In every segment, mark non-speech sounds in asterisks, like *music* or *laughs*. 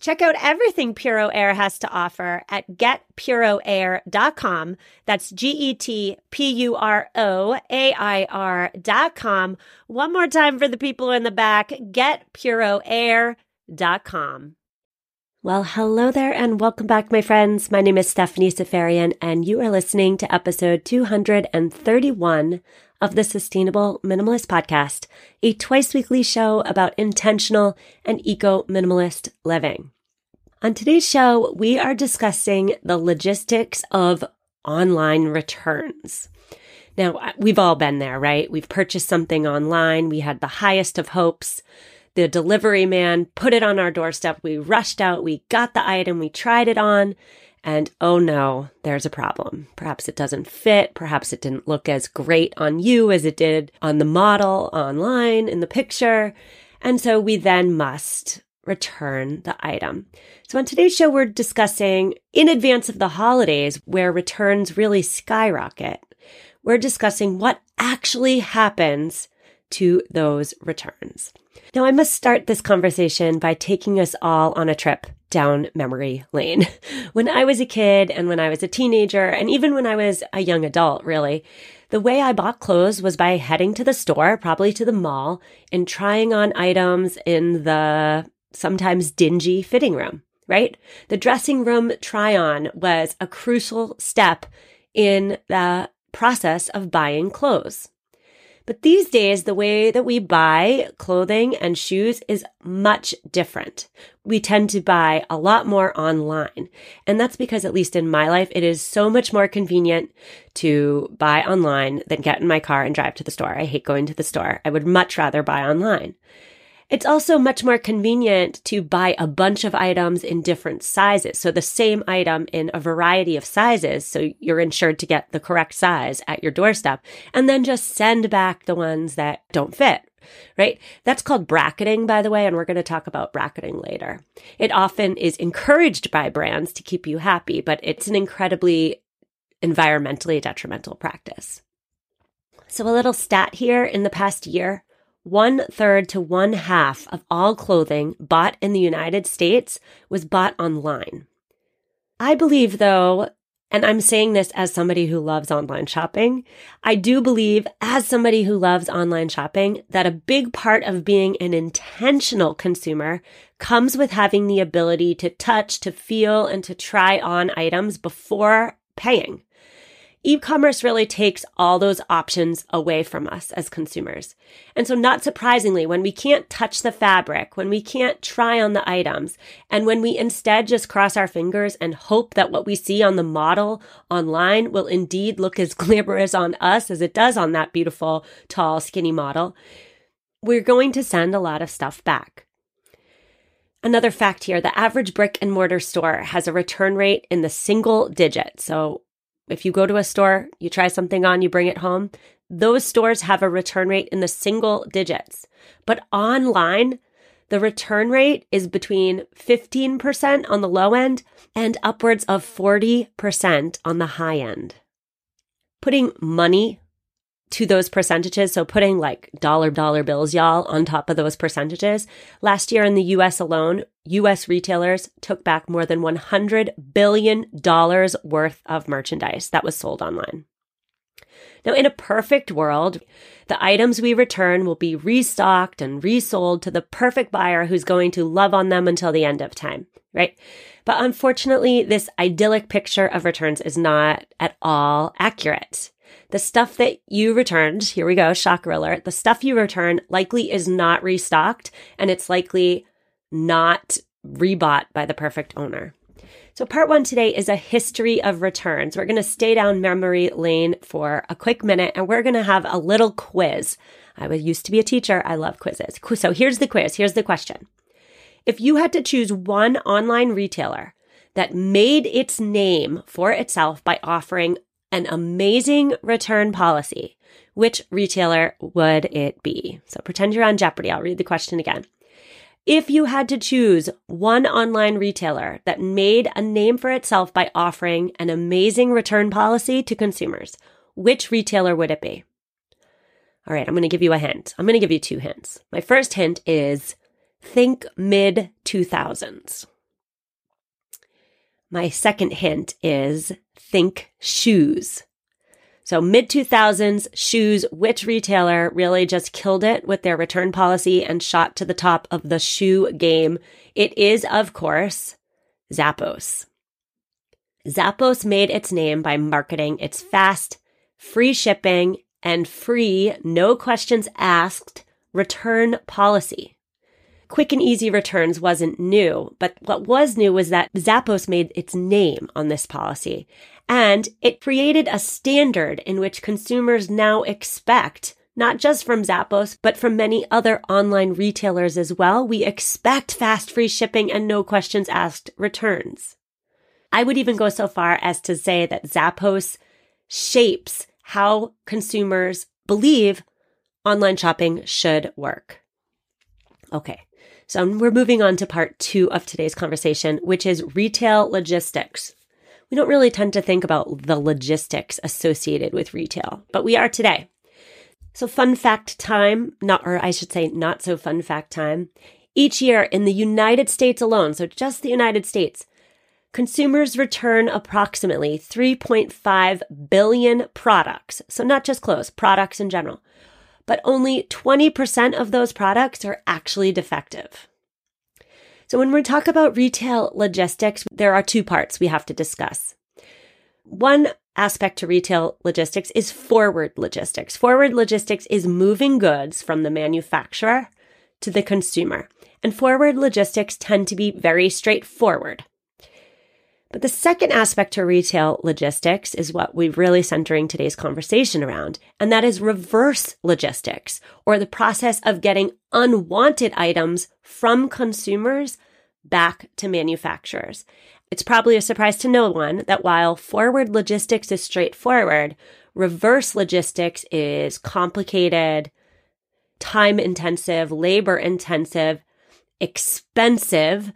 Check out everything Puro Air has to offer at getpuroair.com. That's G E T P U R O A I R.com. One more time for the people in the back getpuroair.com. Well, hello there and welcome back, my friends. My name is Stephanie Seferian, and you are listening to episode 231 of the Sustainable Minimalist Podcast, a twice weekly show about intentional and eco minimalist living. On today's show, we are discussing the logistics of online returns. Now, we've all been there, right? We've purchased something online. We had the highest of hopes. The delivery man put it on our doorstep. We rushed out. We got the item. We tried it on. And oh no, there's a problem. Perhaps it doesn't fit. Perhaps it didn't look as great on you as it did on the model online in the picture. And so we then must return the item. So on today's show, we're discussing in advance of the holidays where returns really skyrocket. We're discussing what actually happens to those returns. Now, I must start this conversation by taking us all on a trip down memory lane. *laughs* When I was a kid and when I was a teenager, and even when I was a young adult, really, the way I bought clothes was by heading to the store, probably to the mall, and trying on items in the sometimes dingy fitting room, right? The dressing room try on was a crucial step in the process of buying clothes. But these days, the way that we buy clothing and shoes is much different. We tend to buy a lot more online. And that's because, at least in my life, it is so much more convenient to buy online than get in my car and drive to the store. I hate going to the store. I would much rather buy online. It's also much more convenient to buy a bunch of items in different sizes. So the same item in a variety of sizes. So you're insured to get the correct size at your doorstep and then just send back the ones that don't fit. Right? That's called bracketing, by the way, and we're going to talk about bracketing later. It often is encouraged by brands to keep you happy, but it's an incredibly environmentally detrimental practice. So a little stat here in the past year, one third to one half of all clothing bought in the United States was bought online. I believe, though, and I'm saying this as somebody who loves online shopping, I do believe, as somebody who loves online shopping, that a big part of being an intentional consumer comes with having the ability to touch, to feel, and to try on items before paying e-commerce really takes all those options away from us as consumers. And so not surprisingly, when we can't touch the fabric, when we can't try on the items, and when we instead just cross our fingers and hope that what we see on the model online will indeed look as *laughs* glamorous on us as it does on that beautiful, tall, skinny model, we're going to send a lot of stuff back. Another fact here, the average brick and mortar store has a return rate in the single digit. So if you go to a store, you try something on, you bring it home, those stores have a return rate in the single digits. But online, the return rate is between 15% on the low end and upwards of 40% on the high end. Putting money to those percentages. So putting like dollar dollar bills, y'all, on top of those percentages. Last year in the US alone, US retailers took back more than $100 billion worth of merchandise that was sold online. Now, in a perfect world, the items we return will be restocked and resold to the perfect buyer who's going to love on them until the end of time, right? But unfortunately, this idyllic picture of returns is not at all accurate. The stuff that you returned, here we go, shocker alert, the stuff you return likely is not restocked and it's likely not rebought by the perfect owner. So, part one today is a history of returns. We're going to stay down memory lane for a quick minute and we're going to have a little quiz. I was used to be a teacher. I love quizzes. So, here's the quiz. Here's the question. If you had to choose one online retailer that made its name for itself by offering an amazing return policy, which retailer would it be? So pretend you're on Jeopardy. I'll read the question again. If you had to choose one online retailer that made a name for itself by offering an amazing return policy to consumers, which retailer would it be? All right, I'm going to give you a hint. I'm going to give you two hints. My first hint is think mid 2000s. My second hint is think shoes. So mid 2000s shoes, which retailer really just killed it with their return policy and shot to the top of the shoe game? It is, of course, Zappos. Zappos made its name by marketing its fast, free shipping, and free, no questions asked return policy. Quick and easy returns wasn't new, but what was new was that Zappos made its name on this policy and it created a standard in which consumers now expect not just from Zappos, but from many other online retailers as well. We expect fast free shipping and no questions asked returns. I would even go so far as to say that Zappos shapes how consumers believe online shopping should work. Okay. So we're moving on to part two of today's conversation, which is retail logistics we don't really tend to think about the logistics associated with retail, but we are today. So, fun fact time, not, or I should say, not so fun fact time. Each year in the United States alone, so just the United States, consumers return approximately 3.5 billion products. So, not just clothes, products in general. But only 20% of those products are actually defective. So when we talk about retail logistics, there are two parts we have to discuss. One aspect to retail logistics is forward logistics. Forward logistics is moving goods from the manufacturer to the consumer. And forward logistics tend to be very straightforward. But the second aspect to retail logistics is what we're really centering today's conversation around, and that is reverse logistics, or the process of getting unwanted items from consumers back to manufacturers. It's probably a surprise to no one that while forward logistics is straightforward, reverse logistics is complicated, time intensive, labor intensive, expensive,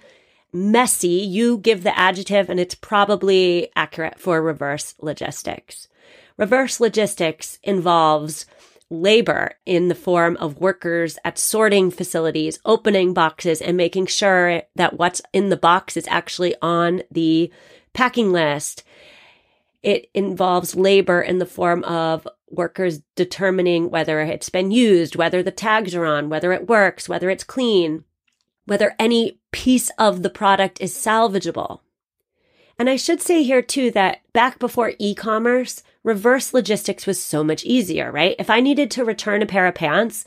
messy, you give the adjective and it's probably accurate for reverse logistics. Reverse logistics involves labor in the form of workers at sorting facilities, opening boxes and making sure that what's in the box is actually on the packing list. It involves labor in the form of workers determining whether it's been used, whether the tags are on, whether it works, whether it's clean, whether any piece of the product is salvageable. And I should say here too that back before e-commerce, reverse logistics was so much easier, right? If I needed to return a pair of pants,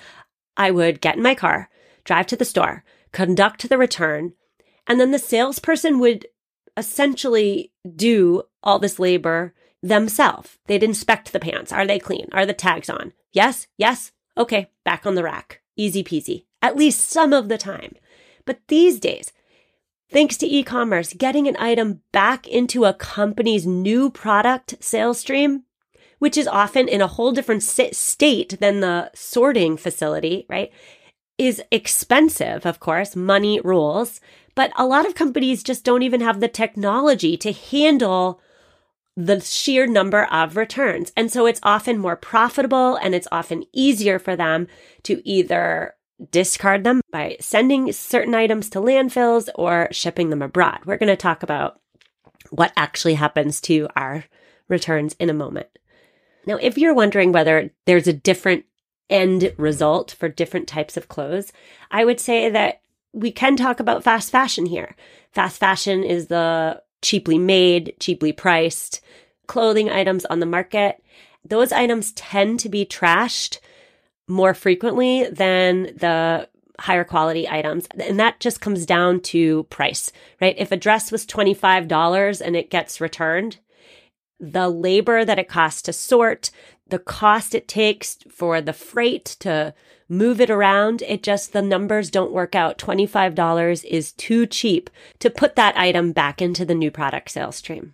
I would get in my car, drive to the store, conduct the return, and then the salesperson would essentially do all this labor themselves. They'd inspect the pants. Are they clean? Are the tags on? Yes, yes. Okay, back on the rack. Easy peasy. At least some of the time. But these days, thanks to e commerce, getting an item back into a company's new product sales stream, which is often in a whole different state than the sorting facility, right? Is expensive, of course, money rules, but a lot of companies just don't even have the technology to handle the sheer number of returns. And so it's often more profitable and it's often easier for them to either discard them by sending certain items to landfills or shipping them abroad. We're going to talk about what actually happens to our returns in a moment. Now, if you're wondering whether there's a different end result for different types of clothes, I would say that we can talk about fast fashion here. Fast fashion is the cheaply made, cheaply priced clothing items on the market. Those items tend to be trashed more frequently than the higher quality items. And that just comes down to price, right? If a dress was $25 and it gets returned, the labor that it costs to sort, the cost it takes for the freight to move it around, it just, the numbers don't work out. $25 is too cheap to put that item back into the new product sales stream.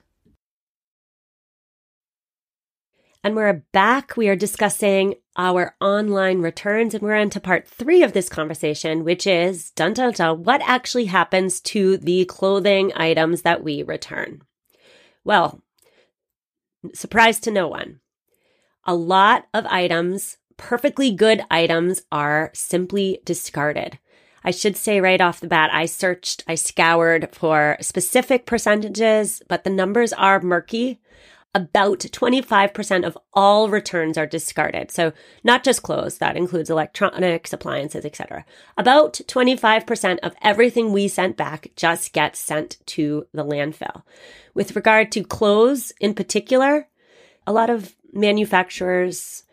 And we're back. We are discussing our online returns, and we're into part three of this conversation, which is dun dun dun, what actually happens to the clothing items that we return? Well, surprise to no one. A lot of items, perfectly good items, are simply discarded. I should say right off the bat, I searched, I scoured for specific percentages, but the numbers are murky about 25% of all returns are discarded. So not just clothes, that includes electronics, appliances, etc. About 25% of everything we sent back just gets sent to the landfill. With regard to clothes in particular, a lot of manufacturers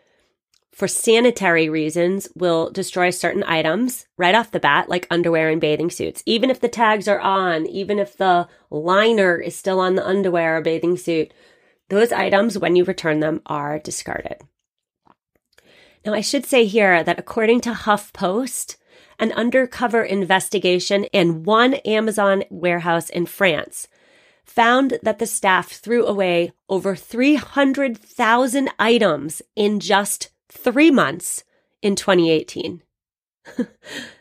for sanitary reasons will destroy certain items right off the bat, like underwear and bathing suits. Even if the tags are on, even if the liner is still on the underwear or bathing suit, those items, when you return them, are discarded. Now, I should say here that according to HuffPost, an undercover investigation in one Amazon warehouse in France found that the staff threw away over 300,000 items in just three months in 2018. *laughs*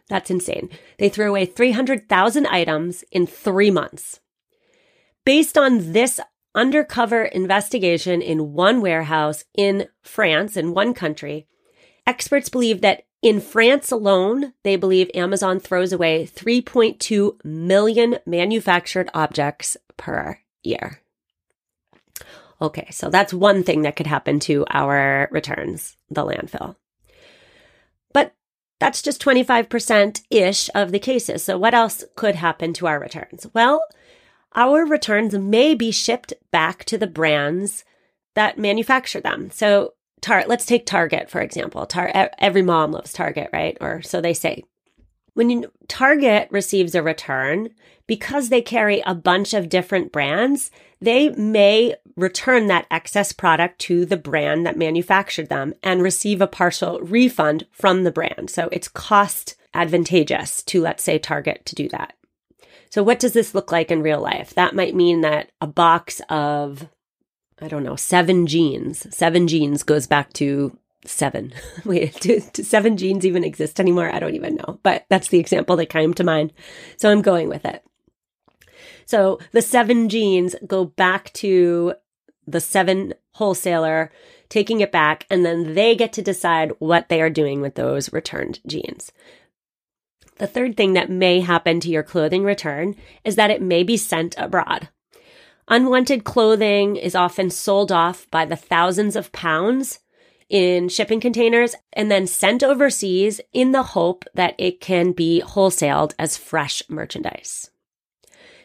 That's insane. They threw away 300,000 items in three months. Based on this undercover investigation in one warehouse in France, in one country, experts believe that in France alone, they believe Amazon throws away 3.2 million manufactured objects per year. Okay, so that's one thing that could happen to our returns, the landfill. But that's just 25% ish of the cases. So, what else could happen to our returns? Well, our returns may be shipped back to the brands that manufacture them. So, tar- let's take Target, for example. Tar- every mom loves Target, right? Or so they say. When you, Target receives a return, because they carry a bunch of different brands, they may return that excess product to the brand that manufactured them and receive a partial refund from the brand. So it's cost advantageous to, let's say, Target to do that. So what does this look like in real life? That might mean that a box of I don't know, seven jeans. Seven jeans goes back to seven. *laughs* Wait, do, do, seven jeans even exist anymore? I don't even know, but that's the example that came to mind. So I'm going with it. So the seven jeans go back to the seven wholesaler, taking it back, and then they get to decide what they are doing with those returned jeans. The third thing that may happen to your clothing return is that it may be sent abroad. Unwanted clothing is often sold off by the thousands of pounds in shipping containers and then sent overseas in the hope that it can be wholesaled as fresh merchandise.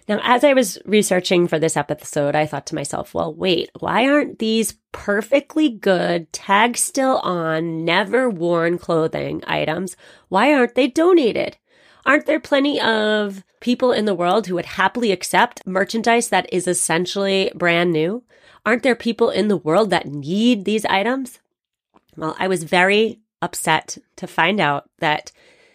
Now, as I was researching for this episode, I thought to myself, well, wait, why aren't these perfectly good, tag still on, never worn clothing items? Why aren't they donated? Aren't there plenty of people in the world who would happily accept merchandise that is essentially brand new? Aren't there people in the world that need these items? Well, I was very upset to find out that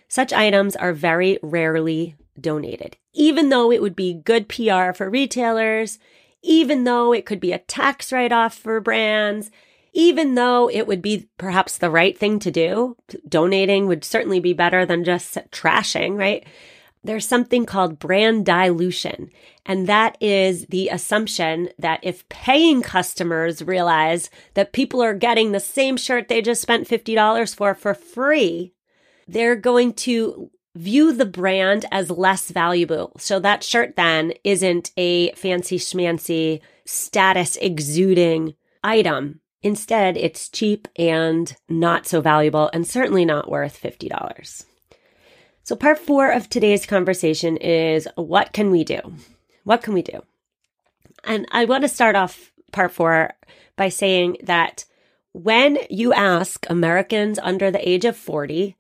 such items are very rarely donated, even though it would be good PR for retailers, even though it could be a tax write off for brands, even though it would be perhaps the right thing to do. Donating would certainly be better than just trashing, right? There's something called brand dilution. And that is the assumption that if paying customers realize that people are getting the same shirt they just spent $50 for for free, they're going to view the brand as less valuable. So that shirt then isn't a fancy schmancy status exuding item. Instead, it's cheap and not so valuable and certainly not worth $50. So, part four of today's conversation is what can we do? What can we do? And I want to start off part four by saying that when you ask Americans under the age of 40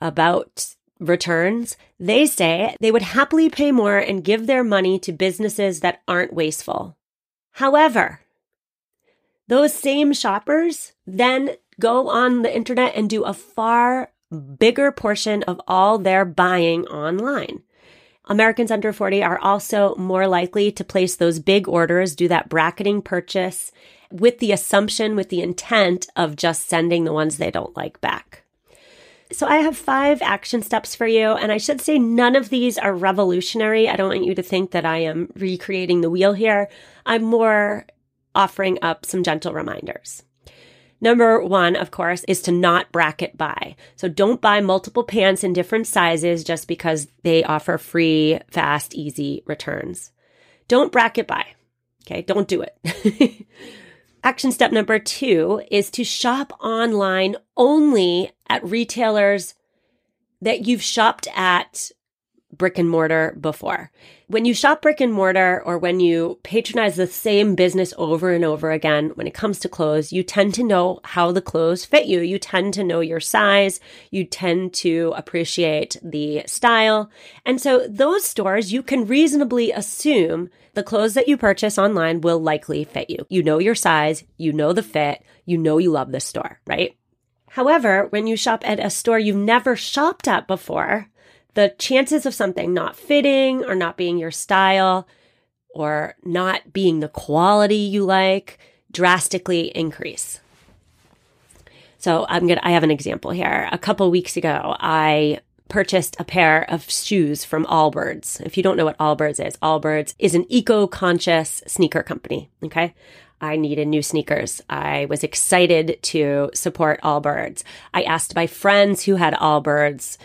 about returns, they say they would happily pay more and give their money to businesses that aren't wasteful. However, those same shoppers then go on the internet and do a far bigger portion of all their buying online. Americans under 40 are also more likely to place those big orders, do that bracketing purchase with the assumption, with the intent of just sending the ones they don't like back. So I have five action steps for you. And I should say none of these are revolutionary. I don't want you to think that I am recreating the wheel here. I'm more offering up some gentle reminders. Number one, of course, is to not bracket buy. So don't buy multiple pants in different sizes just because they offer free, fast, easy returns. Don't bracket buy. Okay. Don't do it. *laughs* Action step number two is to shop online only at retailers that you've shopped at brick and mortar before. When you shop brick and mortar or when you patronize the same business over and over again, when it comes to clothes, you tend to know how the clothes fit you. You tend to know your size. You tend to appreciate the style. And so those stores, you can reasonably assume the clothes that you purchase online will likely fit you. You know your size. You know the fit. You know you love this store, right? However, when you shop at a store you've never shopped at before, the chances of something not fitting or not being your style or not being the quality you like drastically increase. So I'm going to, I have an example here. A couple weeks ago, I purchased a pair of shoes from Allbirds. If you don't know what Allbirds is, Allbirds is an eco-conscious sneaker company. Okay. I needed new sneakers. I was excited to support Allbirds. I asked my friends who had Allbirds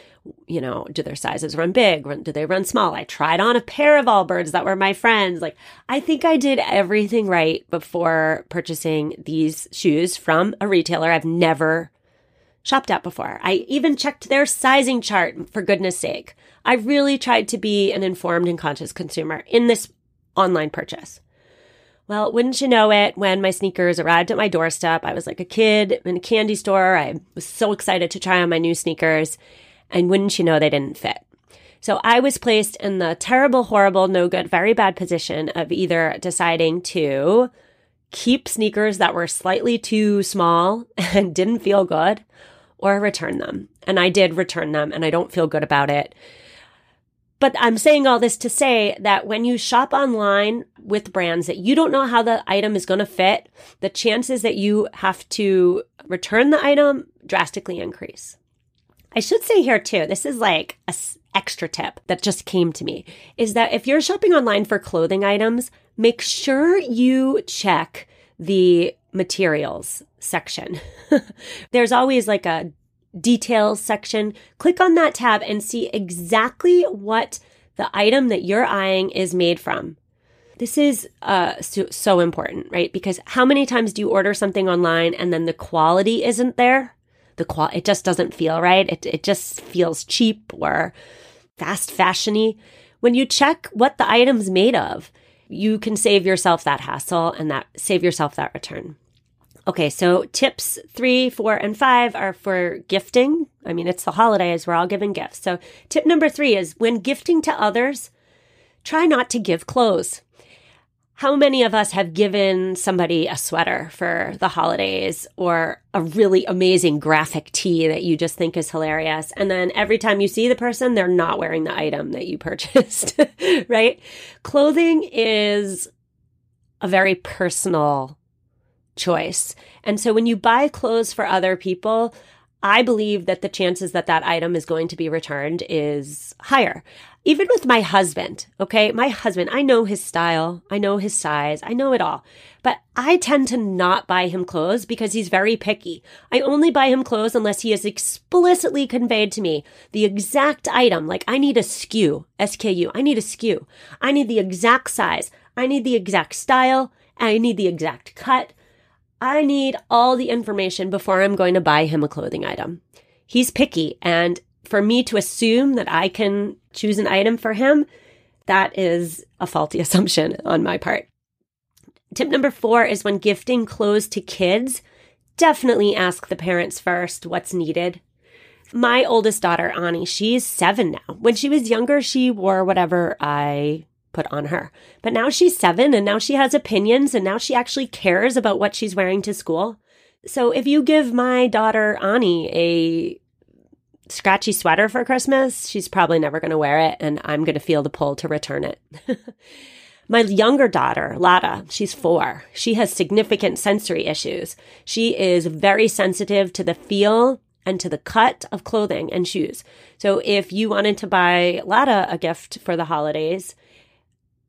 you know, do their sizes run big? Do they run small? I tried on a pair of Allbirds that were my friends. Like, I think I did everything right before purchasing these shoes from a retailer I've never shopped at before. I even checked their sizing chart for goodness sake. I really tried to be an informed and conscious consumer in this online purchase. Well, wouldn't you know it, when my sneakers arrived at my doorstep, I was like a kid in a candy store. I was so excited to try on my new sneakers. And wouldn't you know, they didn't fit. So I was placed in the terrible, horrible, no good, very bad position of either deciding to keep sneakers that were slightly too small *laughs* and didn't feel good or return them. And I did return them and I don't feel good about it. But I'm saying all this to say that when you shop online with brands that you don't know how the item is going to fit, the chances that you have to return the item drastically increase. I should say here too, this is like a extra tip that just came to me is that if you're shopping online for clothing items, make sure you check the materials section. *laughs* There's always like a details section. Click on that tab and see exactly what the item that you're eyeing is made from. This is uh, so, so important, right? Because how many times do you order something online and then the quality isn't there? The qual it just doesn't feel right. It it just feels cheap or fast fashiony. When you check what the item's made of, you can save yourself that hassle and that save yourself that return. Okay, so tips three, four, and five are for gifting. I mean, it's the holidays, we're all giving gifts. So, tip number three is when gifting to others, try not to give clothes. How many of us have given somebody a sweater for the holidays or a really amazing graphic tee that you just think is hilarious? And then every time you see the person, they're not wearing the item that you *laughs* purchased, right? Clothing is a very personal choice. And so when you buy clothes for other people, I believe that the chances that that item is going to be returned is higher. Even with my husband, okay? My husband, I know his style, I know his size, I know it all. But I tend to not buy him clothes because he's very picky. I only buy him clothes unless he has explicitly conveyed to me the exact item. Like I need a SKU, SKU. I need a SKU. I need the exact size. I need the exact style. I need the exact cut. I need all the information before I'm going to buy him a clothing item. He's picky, and for me to assume that I can choose an item for him, that is a faulty *laughs* assumption on my part. Tip number four is when gifting clothes to kids, definitely ask the parents first what's needed. My oldest daughter, Ani, she's seven now. When she was younger, she wore whatever I put on her. But now she's seven and now she has opinions and now she actually cares about what she's wearing to school. So if you give my daughter Ani a scratchy sweater for Christmas, she's probably never going to wear it and I'm going to feel the pull to return it. *laughs* My younger daughter, Lada, she's four. She has significant sensory issues. She is very sensitive to the feel and to the cut of clothing and shoes. So if you wanted to buy Lada a gift for the holidays,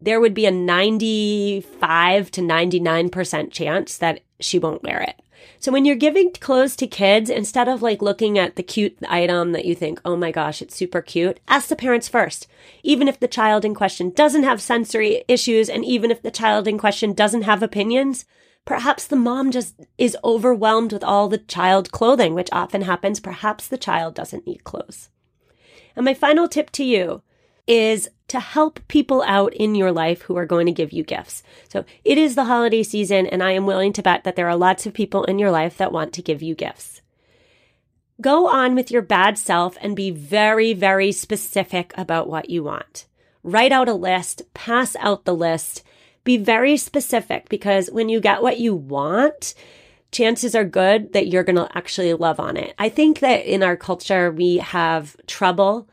there would be a 95 to 99% chance that she won't wear it. So when you're giving clothes to kids, instead of like looking at the cute item that you think, oh my gosh, it's super cute, ask the parents first. Even if the child in question doesn't have sensory issues and even if the child in question doesn't have opinions, perhaps the mom just is overwhelmed with all the child clothing, which often happens. Perhaps the child doesn't need clothes. And my final tip to you is to help people out in your life who are going to give you gifts. So it is the holiday season, and I am willing to bet that there are lots of people in your life that want to give you gifts. Go on with your bad self and be very, very specific about what you want. Write out a list, pass out the list, be very specific because when you get what you want, chances are good that you're going to actually love on it. I think that in our culture, we have trouble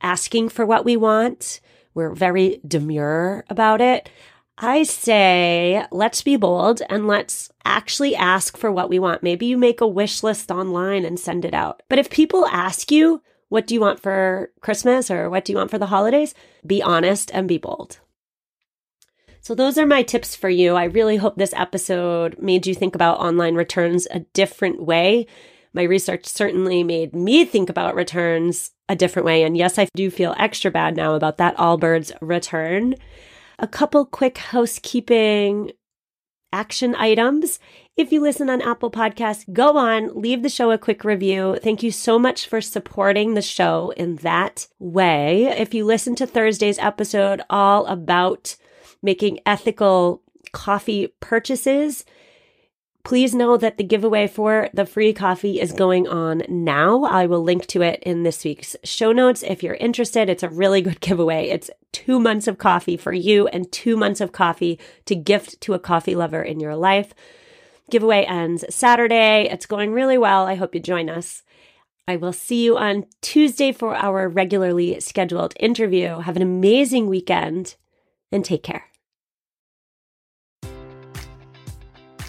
asking for what we want. We're very demure about it. I say, let's be bold and let's actually ask for what we want. Maybe you make a wish list online and send it out. But if people ask you, what do you want for Christmas or what do you want for the holidays? Be honest and be bold. So, those are my tips for you. I really hope this episode made you think about online returns a different way my research certainly made me think about returns a different way. And yes, I do feel extra bad now about that Allbirds return. A couple quick housekeeping action items. If you listen on Apple Podcasts, go on, leave the show a quick review. Thank you so much for supporting the show in that way. If you listen to Thursday's episode all about making ethical coffee purchases, Please know that the giveaway for the free coffee is going on now. I will link to it in this week's show notes if you're interested. It's a really good *laughs* giveaway. It's two months of coffee for you and two months of coffee to gift to a coffee lover in your life. Giveaway ends Saturday. It's going really well. I hope you join us. I will see you on Tuesday for our regularly scheduled interview. Have an amazing weekend and take care.